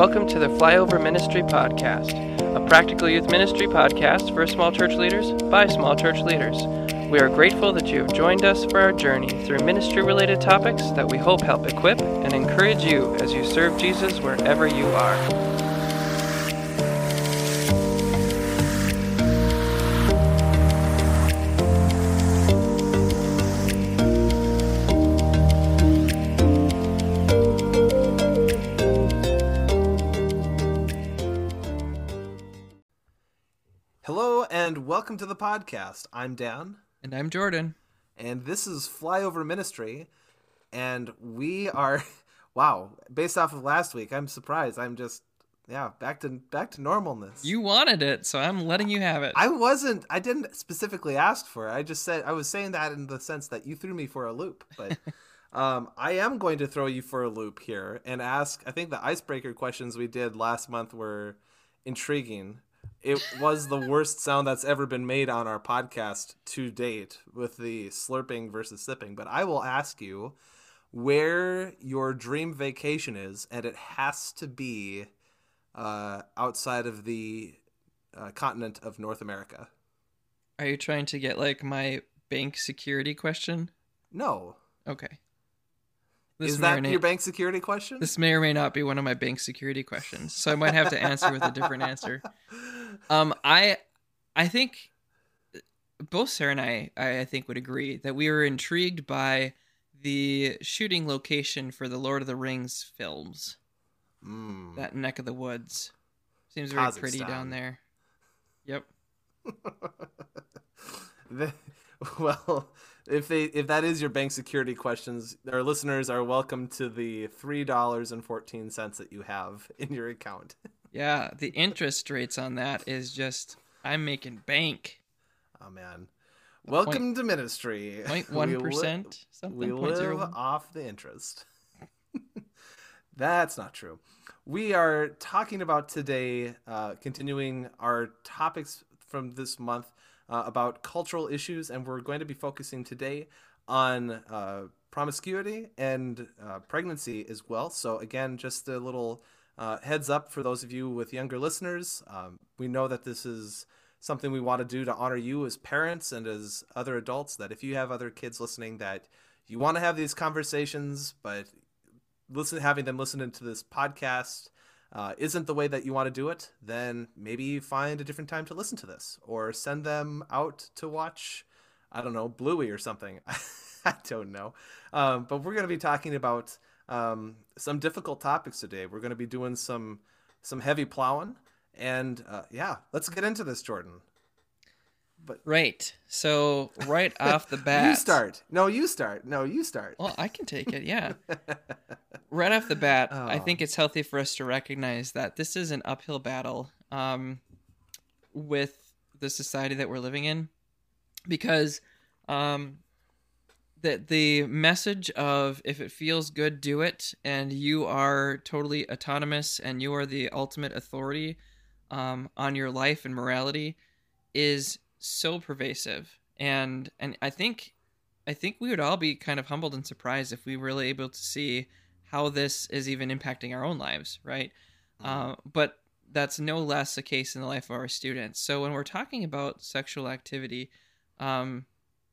Welcome to the Flyover Ministry Podcast, a practical youth ministry podcast for small church leaders by small church leaders. We are grateful that you have joined us for our journey through ministry related topics that we hope help equip and encourage you as you serve Jesus wherever you are. To the podcast. I'm Dan. And I'm Jordan. And this is Flyover Ministry. And we are, wow, based off of last week, I'm surprised. I'm just, yeah, back to back to normalness. You wanted it, so I'm letting you have it. I wasn't, I didn't specifically ask for it. I just said, I was saying that in the sense that you threw me for a loop. But um, I am going to throw you for a loop here and ask, I think the icebreaker questions we did last month were intriguing it was the worst sound that's ever been made on our podcast to date with the slurping versus sipping. But I will ask you where your dream vacation is, and it has to be uh, outside of the uh, continent of North America. Are you trying to get like my bank security question? No. Okay. This Is that your bank security question? This may or may not be one of my bank security questions, so I might have to answer with a different answer. Um, I, I think both Sarah and I, I think, would agree that we were intrigued by the shooting location for the Lord of the Rings films. Mm. That neck of the woods seems very Kazakhstan. pretty down there. Yep. the, well, if they if that is your bank security questions, our listeners are welcome to the three dollars and fourteen cents that you have in your account. yeah, the interest rates on that is just I'm making bank. Oh man. Welcome point, to ministry. Point one percent, something. We live off the interest. That's not true. We are talking about today, uh, continuing our topics from this month uh, about cultural issues, and we're going to be focusing today on uh, promiscuity and uh, pregnancy as well. So, again, just a little uh, heads up for those of you with younger listeners. Um, we know that this is something we want to do to honor you as parents and as other adults. That if you have other kids listening, that you want to have these conversations, but listen, having them listen to this podcast uh, isn't the way that you want to do it, then maybe find a different time to listen to this or send them out to watch, I don't know, Bluey or something. I don't know. Um, but we're going to be talking about um, some difficult topics today. We're going to be doing some some heavy plowing, and uh, yeah, let's get into this, Jordan. But right, so right off the bat, you start. No, you start. No, you start. Well, I can take it. Yeah. right off the bat, oh. I think it's healthy for us to recognize that this is an uphill battle um, with the society that we're living in, because um, that the message of if it feels good, do it, and you are totally autonomous and you are the ultimate authority um, on your life and morality is so pervasive. And and i think i think we would all be kind of humbled and surprised if we were really able to see how this is even impacting our own lives right? Mm-hmm. uh, but that's no less a case in the life of our students. So when we're talking about sexual activity um,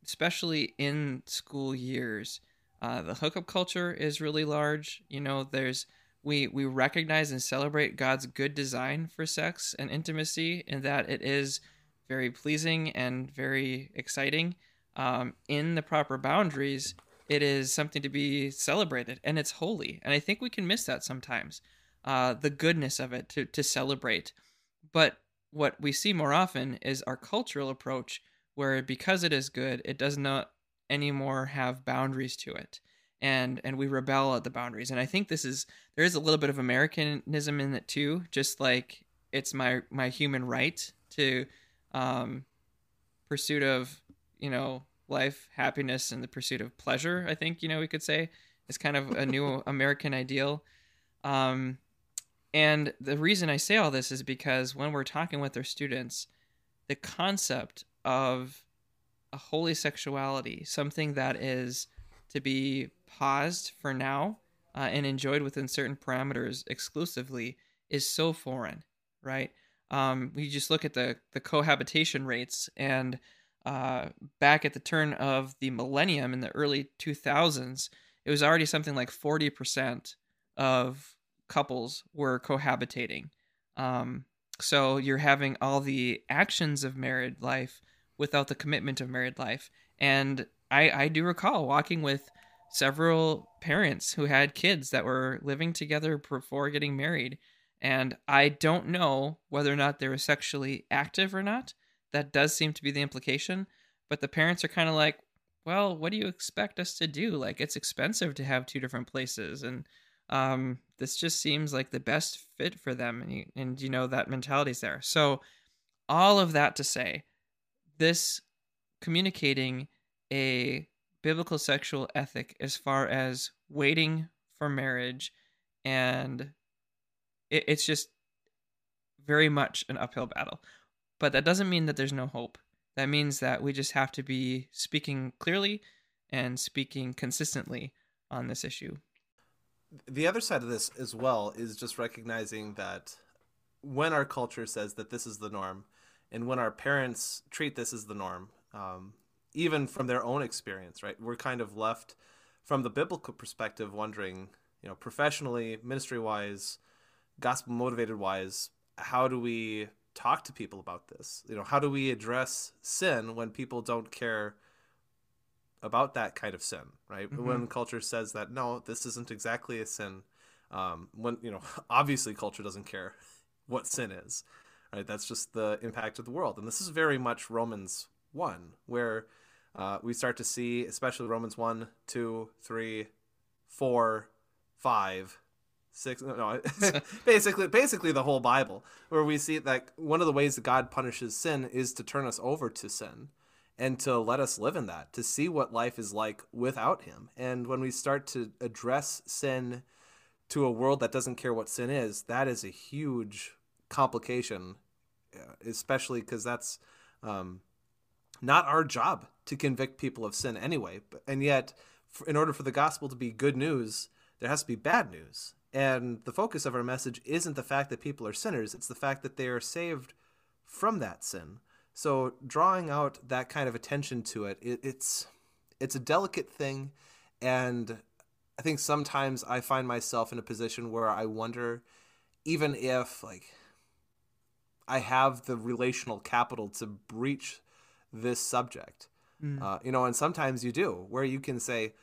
especially in school years uh, the hookup culture is really large. You know there's we we recognize and celebrate god's good design for sex and intimacy and that it is very pleasing and very exciting. Um, in the proper boundaries, it is something to be celebrated and it's holy. And I think we can miss that sometimes uh, the goodness of it to, to celebrate. But what we see more often is our cultural approach, where because it is good, it does not anymore have boundaries to it. And, and we rebel at the boundaries. And I think this is there is a little bit of Americanism in it too, just like it's my my human right to um, pursuit of you know life, happiness, and the pursuit of pleasure. I think you know we could say is kind of a new American ideal. Um, and the reason I say all this is because when we're talking with our students, the concept of a holy sexuality, something that is to be paused for now uh, and enjoyed within certain parameters exclusively, is so foreign, right? Um, we just look at the the cohabitation rates, and uh, back at the turn of the millennium in the early 2000s, it was already something like 40% of couples were cohabitating. Um, so you're having all the actions of married life without the commitment of married life. And I, I do recall walking with several parents who had kids that were living together before getting married. And I don't know whether or not they were sexually active or not. That does seem to be the implication. But the parents are kind of like, well, what do you expect us to do? Like, it's expensive to have two different places. And um, this just seems like the best fit for them. And you, and you know, that mentality's there. So, all of that to say, this communicating a biblical sexual ethic as far as waiting for marriage and it, it's just very much an uphill battle. But that doesn't mean that there's no hope. That means that we just have to be speaking clearly and speaking consistently on this issue. The other side of this as well is just recognizing that when our culture says that this is the norm and when our parents treat this as the norm um, even from their own experience, right? We're kind of left from the biblical perspective wondering, you know, professionally, ministry wise, gospel motivated wise, how do we talk to people about this? You know, how do we address sin when people don't care about that kind of sin, right? Mm-hmm. When culture says that no, this isn't exactly a sin. Um, when you know, obviously, culture doesn't care what sin is, right? That's just the impact of the world, and this is very much Romans one, where uh, we start to see, especially Romans 1, 2, 3, 4, 5, 6, no, basically, basically the whole Bible, where we see that one of the ways that God punishes sin is to turn us over to sin and to let us live in that, to see what life is like without Him. And when we start to address sin to a world that doesn't care what sin is, that is a huge complication, uh, especially because that's um, not our job to convict people of sin anyway. And yet, in order for the gospel to be good news, there has to be bad news. And the focus of our message isn't the fact that people are sinners, it's the fact that they are saved from that sin. So drawing out that kind of attention to it, it it's it's a delicate thing and I think sometimes I find myself in a position where I wonder even if like I have the relational capital to breach this subject. Mm. Uh, you know, and sometimes you do, where you can say,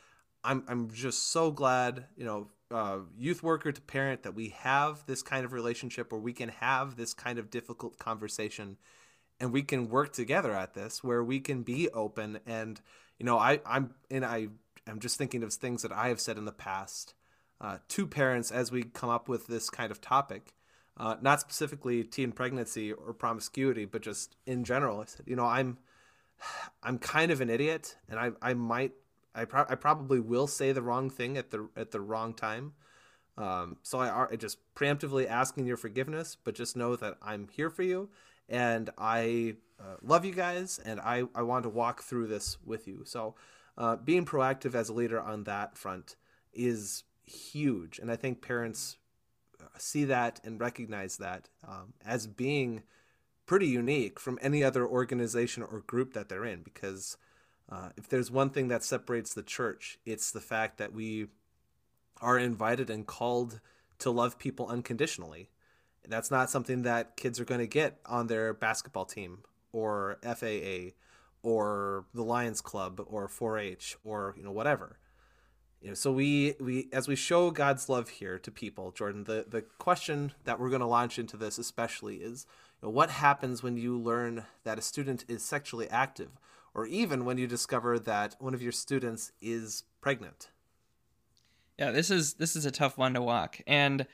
I'm, I'm just so glad, you know, uh, youth worker to parent that we have this kind of relationship where we can have this kind of difficult conversation and we can work together at this where we can be open and you know i i'm and i i'm just thinking of things that i have said in the past uh, to parents as we come up with this kind of topic uh, not specifically teen pregnancy or promiscuity but just in general. I said you know i'm I'm kind of an idiot, and I I might I, pro- I probably will say the wrong thing at the at the wrong time. Um, so I, I just preemptively asking your forgiveness, but just know that I'm here for you, and I uh, love you guys, and I I want to walk through this with you. So uh, being proactive as a leader on that front is huge, and I think parents uh, see that and recognize that um, as being pretty unique from any other organization or group that they're in because uh, if there's one thing that separates the church, it's the fact that we are invited and called to love people unconditionally. That's not something that kids are going to get on their basketball team or FFA or the Lions Club or 4-H or you know whatever. You know, so we we as we show God's love here to people, Jordan. The the question that we're going to launch into this especially is what happens when you learn that a student is sexually active, or even when you discover that one of your students is pregnant? Yeah, this is this is a tough one to walk, and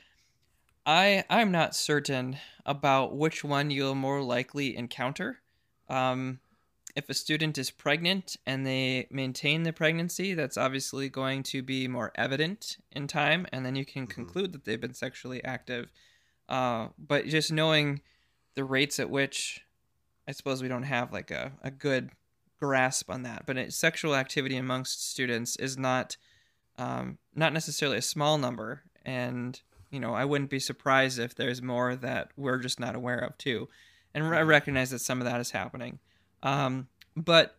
I I'm not certain about which one you'll more likely encounter. Um, if a student is pregnant and they maintain the pregnancy, that's obviously going to be more evident in time, and then you can mm-hmm. conclude that they've been sexually active. Uh, but just knowing the rates at which I suppose we don't have like a, a good grasp on that, but it, sexual activity amongst students is not um, not necessarily a small number, and you know, I wouldn't be surprised if there's more that we're just not aware of too. And I recognize that some of that is happening. Um, but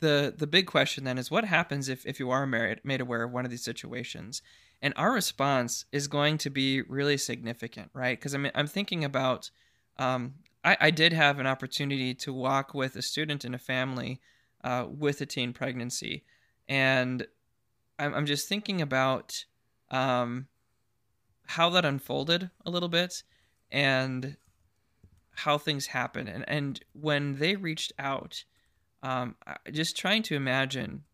the the big question then is what happens if, if you are married, made aware of one of these situations? And our response is going to be really significant, right? Because I mean I'm thinking about, um, I, I did have an opportunity to walk with a student in a family uh, with a teen pregnancy. And I'm, I'm just thinking about um, how that unfolded a little bit and how things happened. And, and when they reached out, um, just trying to imagine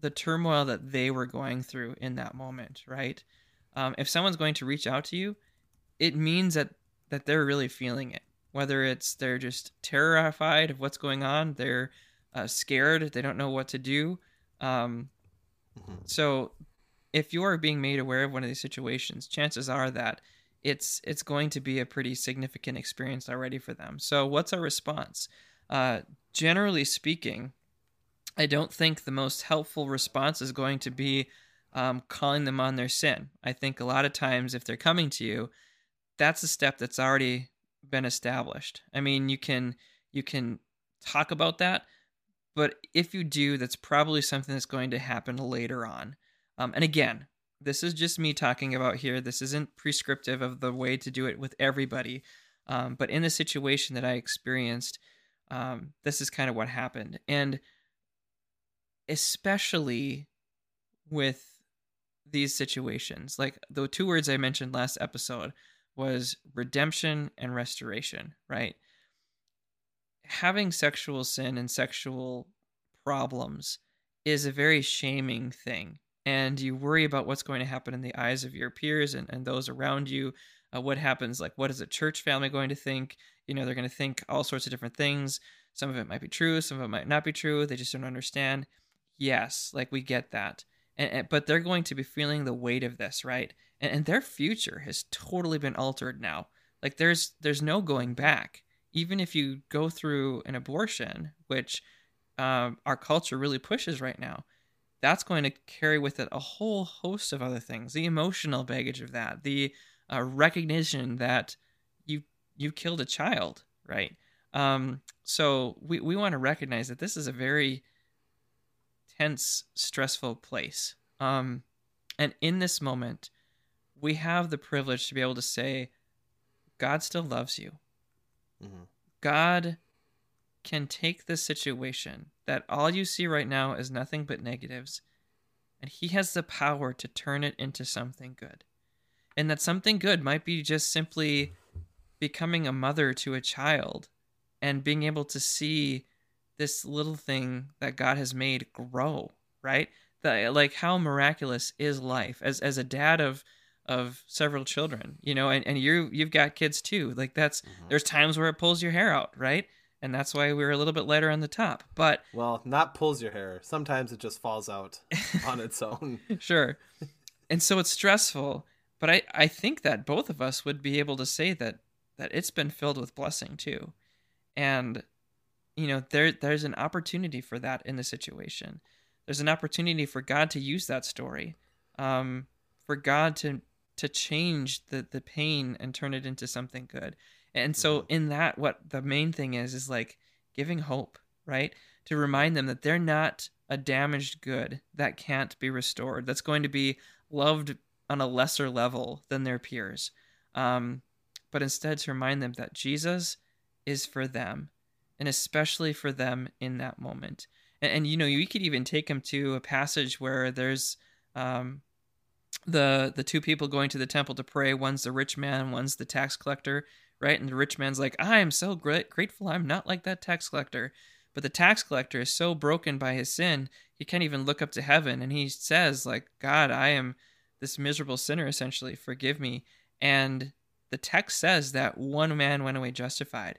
the turmoil that they were going through in that moment, right? Um, if someone's going to reach out to you, it means that that they're really feeling it. Whether it's they're just terrified of what's going on, they're uh, scared, they don't know what to do. Um, mm-hmm. So, if you are being made aware of one of these situations, chances are that it's it's going to be a pretty significant experience already for them. So, what's our response? Uh, generally speaking, I don't think the most helpful response is going to be um, calling them on their sin. I think a lot of times, if they're coming to you, that's a step that's already been established. I mean, you can you can talk about that, but if you do, that's probably something that's going to happen later on. Um, and again, this is just me talking about here. This isn't prescriptive of the way to do it with everybody. Um, but in the situation that I experienced, um, this is kind of what happened. And especially with these situations. Like the two words I mentioned last episode was redemption and restoration, right? Having sexual sin and sexual problems is a very shaming thing. And you worry about what's going to happen in the eyes of your peers and, and those around you. Uh, what happens? Like, what is a church family going to think? You know, they're going to think all sorts of different things. Some of it might be true, some of it might not be true. They just don't understand yes, like we get that. And, and, but they're going to be feeling the weight of this, right? And, and their future has totally been altered now. Like there's there's no going back. Even if you go through an abortion, which um, our culture really pushes right now, that's going to carry with it a whole host of other things. The emotional baggage of that, the uh, recognition that you you killed a child, right? Um, so we, we want to recognize that this is a very tense, stressful place. Um, and in this moment, we have the privilege to be able to say, God still loves you. Mm-hmm. God can take this situation that all you see right now is nothing but negatives, and He has the power to turn it into something good. And that something good might be just simply becoming a mother to a child and being able to see this little thing that God has made grow, right? The, like how miraculous is life as as a dad of of several children, you know, and, and you you've got kids too. Like that's mm-hmm. there's times where it pulls your hair out, right? And that's why we are a little bit lighter on the top. But well, not pulls your hair. Sometimes it just falls out on its own. sure. And so it's stressful, but I I think that both of us would be able to say that that it's been filled with blessing too. And you know there there's an opportunity for that in the situation there's an opportunity for god to use that story um, for god to to change the the pain and turn it into something good and so mm-hmm. in that what the main thing is is like giving hope right to remind them that they're not a damaged good that can't be restored that's going to be loved on a lesser level than their peers um, but instead to remind them that jesus is for them and especially for them in that moment. And, and you know, you could even take them to a passage where there's um, the the two people going to the temple to pray. One's the rich man, one's the tax collector, right? And the rich man's like, "I am so great, grateful. I'm not like that tax collector." But the tax collector is so broken by his sin, he can't even look up to heaven, and he says, "Like God, I am this miserable sinner. Essentially, forgive me." And the text says that one man went away justified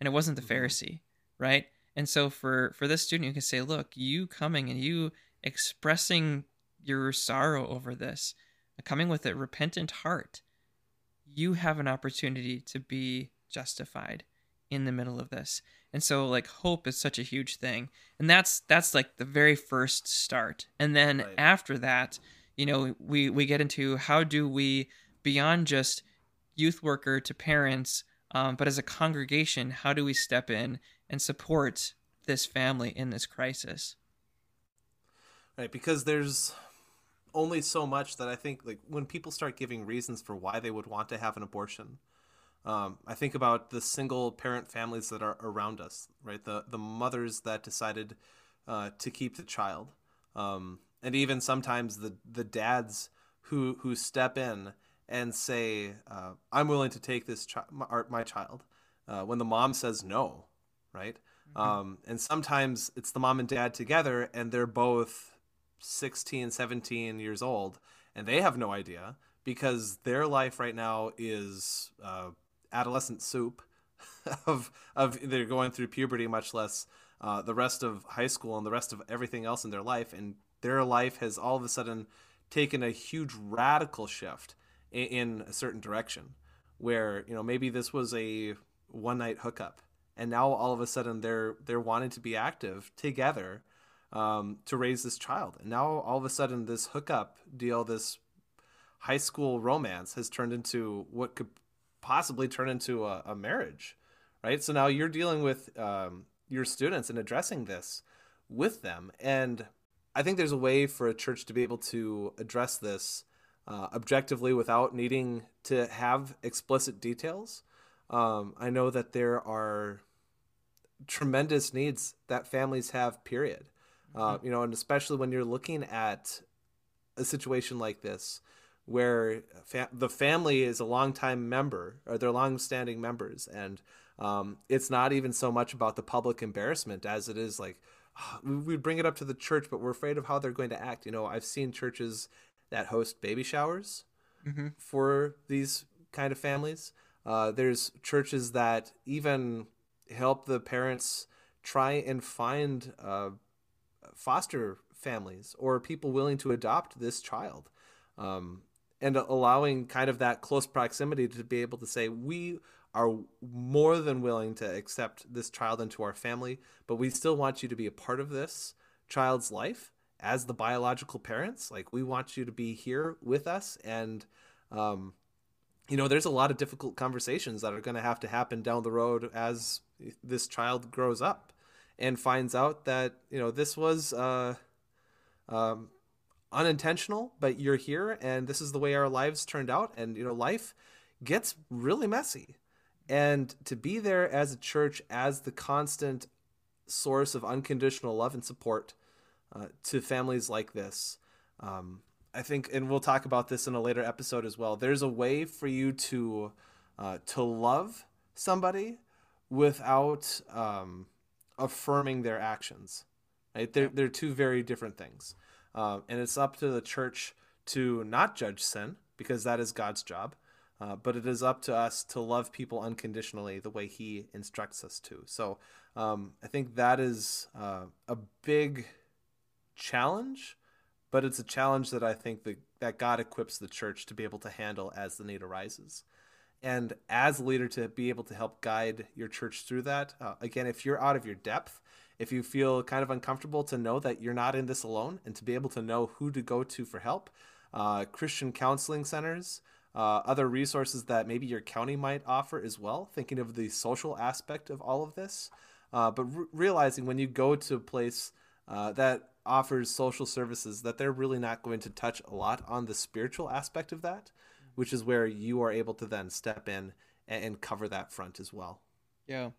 and it wasn't the mm-hmm. Pharisee, right? And so for for this student, you can say, look, you coming and you expressing your sorrow over this, coming with a repentant heart, you have an opportunity to be justified in the middle of this. And so like hope is such a huge thing. And that's that's like the very first start. And then right. after that, you know, we we get into how do we beyond just youth worker to parents, um, but as a congregation, how do we step in and support this family in this crisis? Right, because there's only so much that I think like when people start giving reasons for why they would want to have an abortion, um, I think about the single parent families that are around us, right? The the mothers that decided uh, to keep the child, um, and even sometimes the the dads who who step in and say, uh, "I'm willing to take this chi- my, my child," uh, when the mom says no, right? Mm-hmm. Um, and sometimes it's the mom and dad together, and they're both 16, 17 years old, and they have no idea because their life right now is uh, adolescent soup of of they're going through puberty, much less uh, the rest of high school and the rest of everything else in their life, and their life has all of a sudden taken a huge radical shift in, in a certain direction, where you know maybe this was a one night hookup, and now all of a sudden they're they're wanting to be active together um, to raise this child, and now all of a sudden this hookup deal, this high school romance has turned into what could possibly turn into a, a marriage, right? So now you're dealing with um, your students and addressing this with them. And I think there's a way for a church to be able to address this uh, objectively without needing to have explicit details. Um, I know that there are tremendous needs that families have, period. Uh, you know, and especially when you're looking at a situation like this, where fa- the family is a longtime member or they're long-standing members and um, it's not even so much about the public embarrassment as it is like we bring it up to the church but we're afraid of how they're going to act you know i've seen churches that host baby showers mm-hmm. for these kind of families uh, there's churches that even help the parents try and find uh, foster families or people willing to adopt this child um, and allowing kind of that close proximity to be able to say we are more than willing to accept this child into our family but we still want you to be a part of this child's life as the biological parents. Like we want you to be here with us. And um, you know there's a lot of difficult conversations that are going to have to happen down the road as this child grows up and finds out that you know this was uh, um, unintentional, but you're here and this is the way our lives turned out. And, you know, life gets really messy. And to be there as a church, as the constant source of unconditional love and support uh, to families like this, um, I think, and we'll talk about this in a later episode as well. There's a way for you to uh, to love somebody without um, affirming their actions. Right? They're they're two very different things. Uh, and it's up to the church to not judge sin because that is God's job. Uh, but it is up to us to love people unconditionally the way He instructs us to. So um, I think that is uh, a big challenge, but it's a challenge that I think that, that God equips the church to be able to handle as the need arises. And as a leader, to be able to help guide your church through that. Uh, again, if you're out of your depth, if you feel kind of uncomfortable to know that you're not in this alone and to be able to know who to go to for help, uh, Christian counseling centers, uh, other resources that maybe your county might offer as well, thinking of the social aspect of all of this. Uh, but re- realizing when you go to a place uh, that offers social services that they're really not going to touch a lot on the spiritual aspect of that, which is where you are able to then step in and, cover that front as well. Yeah.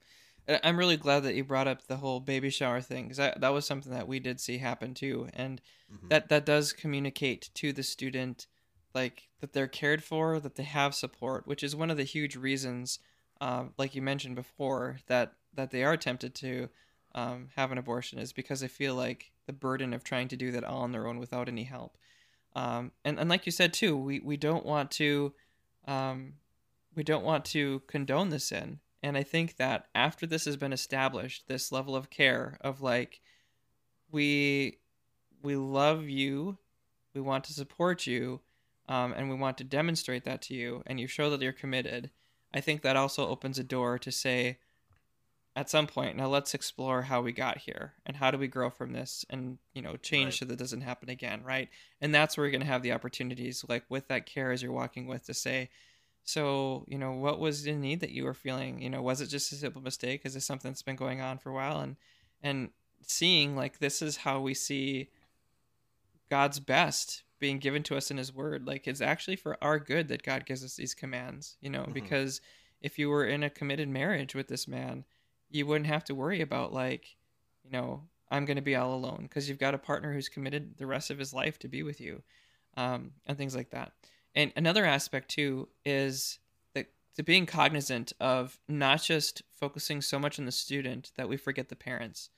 I'm really glad that you brought up the whole baby shower thing because that, that was something that we did see happen too, and mm-hmm. that that does communicate to the student like that they're cared for, that they have support, which is one of the huge reasons, uh, like you mentioned before, that that they are tempted to um, have an abortion is because they feel like the burden of trying to do that all on their own without any help. Um, and and like you said too, we we don't want to um, we don't want to condone the sin and I think that after this has been established, this level of care of like, we we love you, we want to support you, um, and we want to demonstrate that to you, and you show that you're committed. I think that also opens a door to say, at some point. Now let's explore how we got here and how do we grow from this and you know change right. so that doesn't happen again right? And that's where you're going to have the opportunities like with that care as you're walking with to say so you know what was the need that you were feeling? You know was it just a simple mistake? Is this something that's been going on for a while? And and seeing like this is how we see god's best being given to us in his word. Like it's actually for our good that god gives us these commands you know mm-hmm. because if you were in a committed marriage with this man you wouldn't have to worry about like, you know, I'm going to be all alone because you've got a partner who's committed the rest of his life to be with you, um, and things like that. And another aspect too is that to being cognizant of not just focusing so much on the student that we forget the parents,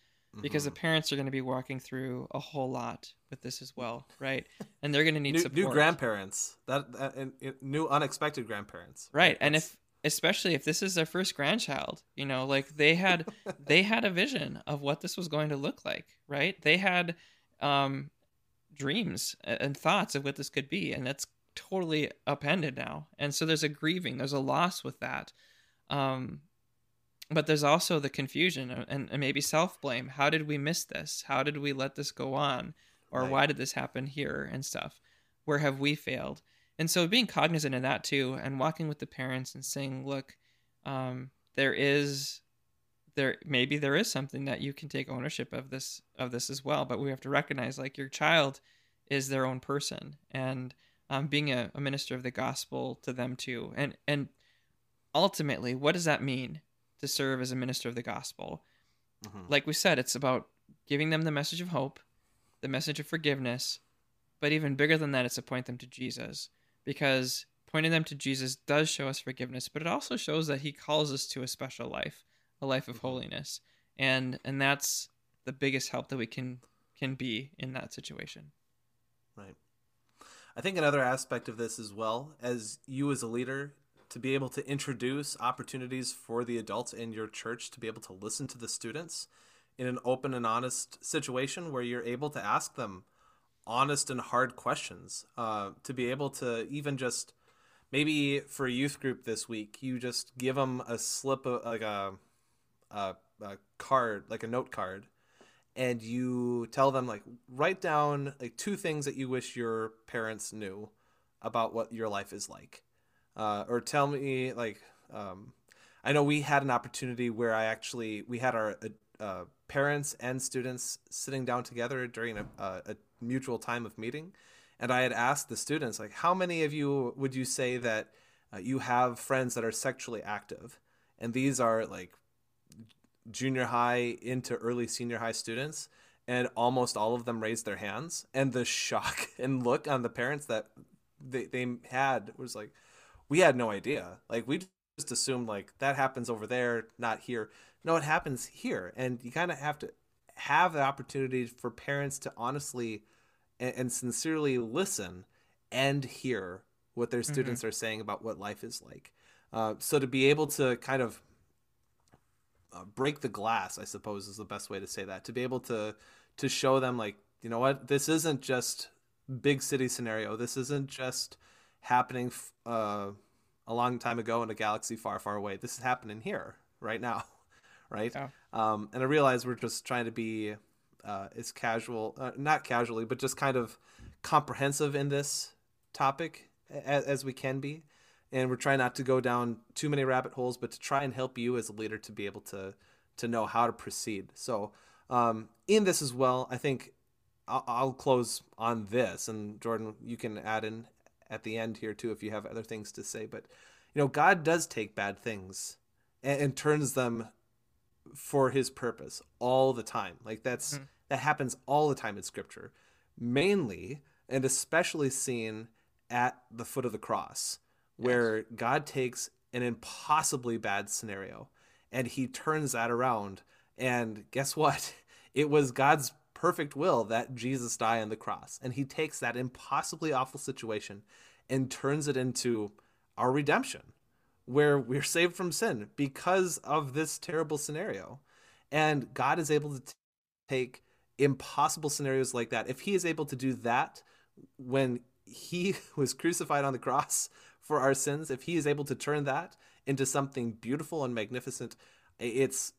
because mm-hmm. the parents are going to be walking through a whole lot with this as well, right? And they're going to need new, support. New grandparents, that, that and, and new unexpected grandparents, right? right? And if especially if this is their first grandchild you know like they had they had a vision of what this was going to look like right? They had um dreams and thoughts of what this could be and that's totally upended now. And so there's a grieving there's a loss with that. Um but there's also the confusion and, and maybe self-blame. How did we miss this? How did we let this go on? Or right. why did this happen here and stuff? Where have we failed and so being cognizant of that too and walking with the parents and saying look um, there is there maybe there is something that you can take ownership of this of this as well but we have to recognize like your child is their own person. And um, being a, a minister of the gospel to them too. And and ultimately what does that mean to serve as a minister of the gospel? Mm-hmm. like we said it's about giving them the message of hope the message of forgiveness but even bigger than that it's to point them to jesus because pointing them to Jesus does show us forgiveness, but it also shows that he calls us to a special life, a life of mm-hmm. holiness. And and that's the biggest help that we can can be in that situation. Right. I think another aspect of this as well as you as a leader to be able to introduce opportunities for the adults in your church to be able to listen to the students in an open and honest situation where you're able to ask them honest and hard questions uh, to be able to even just maybe for a youth group this week you just give them a slip of like a, a, a card like a note card and you tell them like write down like two things that you wish your parents knew about what your life is like. Uh, or tell me like um, i know we had an opportunity where i actually we had our uh, parents and students sitting down together during a, a mutual time of meeting. And I had asked the students, like, how many of you would you say that uh, you have friends that are sexually active? And these are like junior high into early senior high students. And almost all of them raised their hands. And the shock and look on the parents that they, they had was like, we had no idea. Like, we just assumed, like, that happens over there, not here. No, it happens here. And you kind of have to have the opportunity for parents to honestly and, and sincerely listen and hear what their mm-hmm. students mm-hmm. are saying about what life is like. Uh, so to be able to kind of uh, break the glass, I suppose is the best way to say that. To be able to to show them like, you know what, this isn't just big city scenario. This isn't just happening uh, a long time ago in a galaxy far, far away. This is happening here right now, right? Um, and I realize we're just trying to be uh, is casual, uh, not casually, but just kind of comprehensive in this topic as, as we can be. And we're trying not to go down too many rabbit holes, but to try and help you as a leader to be able to to know how to proceed. So um, in this as well, I think I'll, I'll close on this, and Jordan, you can add in at the end here too if you have other things to say. But you know, God does take bad things and, and turns them for His purpose all the time. Like that's mm-hmm. That happens all the time in scripture, mainly and especially seen at the foot of the cross, where yes. God takes an impossibly bad scenario and he turns that around. And guess what? It was God's perfect will that Jesus die on the cross. And he takes that impossibly awful situation and turns it into our redemption, where we're saved from sin because of this terrible scenario. And God is able to t- take impossible scenarios like that, if he is able to do that when he was crucified on the cross for our sins, if he is able to turn that into something beautiful and magnificent, it's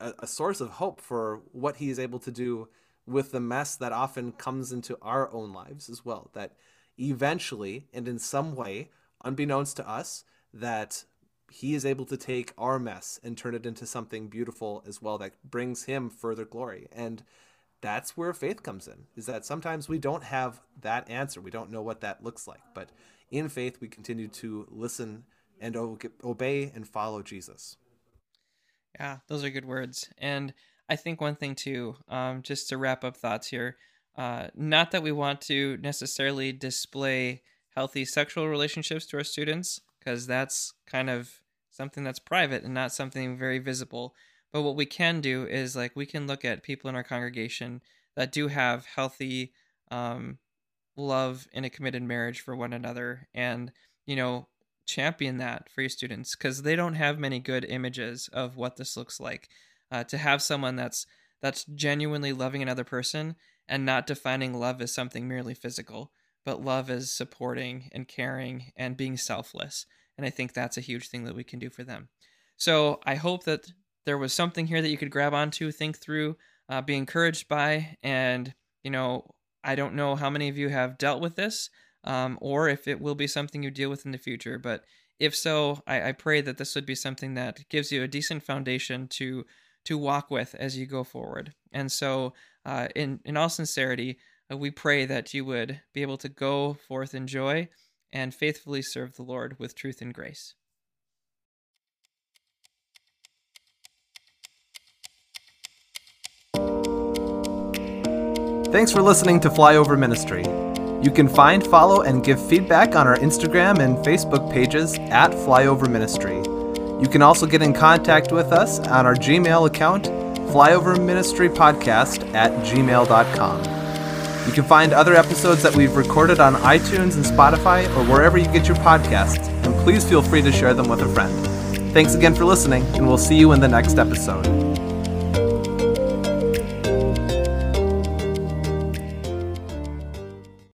a, a source of hope for what he is able to do with the mess that often comes into our own lives as well. That eventually and in some way, unbeknownst to us, that he is able to take our mess and turn it into something beautiful as well that brings him further glory. And that's where faith comes in, is that sometimes we don't have that answer. We don't know what that looks like. But in faith, we continue to listen and obey and follow Jesus. Yeah, those are good words. And I think one thing too, um, just to wrap up thoughts here, uh, not that we want to necessarily display healthy sexual relationships to our students, because that's kind of something that's private and not something very visible. But what we can do is like we can look at people in our congregation that do have healthy um, love in a committed marriage for one another, and you know champion that for your students because they don't have many good images of what this looks like. Uh, to have someone that's that's genuinely loving another person and not defining love as something merely physical, but love as supporting and caring and being selfless. And I think that's a huge thing that we can do for them. So I hope that there was something here that you could grab onto, think through, uh, be encouraged by. And, you know, I don't know how many of you have dealt with this um, or if it will be something you deal with in the future. But if so, I, I pray that this would be something that gives you a decent foundation to to walk with as you go forward. And so, uh, in in all sincerity, uh, we pray that you would be able to go forth in joy and faithfully serve the Lord with truth and grace. Thanks for listening to Flyover Ministry. You can find, follow, and give feedback on our Instagram and Facebook pages at Flyover Ministry. You can also get in contact with us on our Gmail account, flyoverministrypodcast at gmail.com. You can find other episodes that we've recorded on iTunes and Spotify or wherever you get your podcasts, and please feel free to share them with a friend. Thanks again for listening, and we'll see you in the next episode.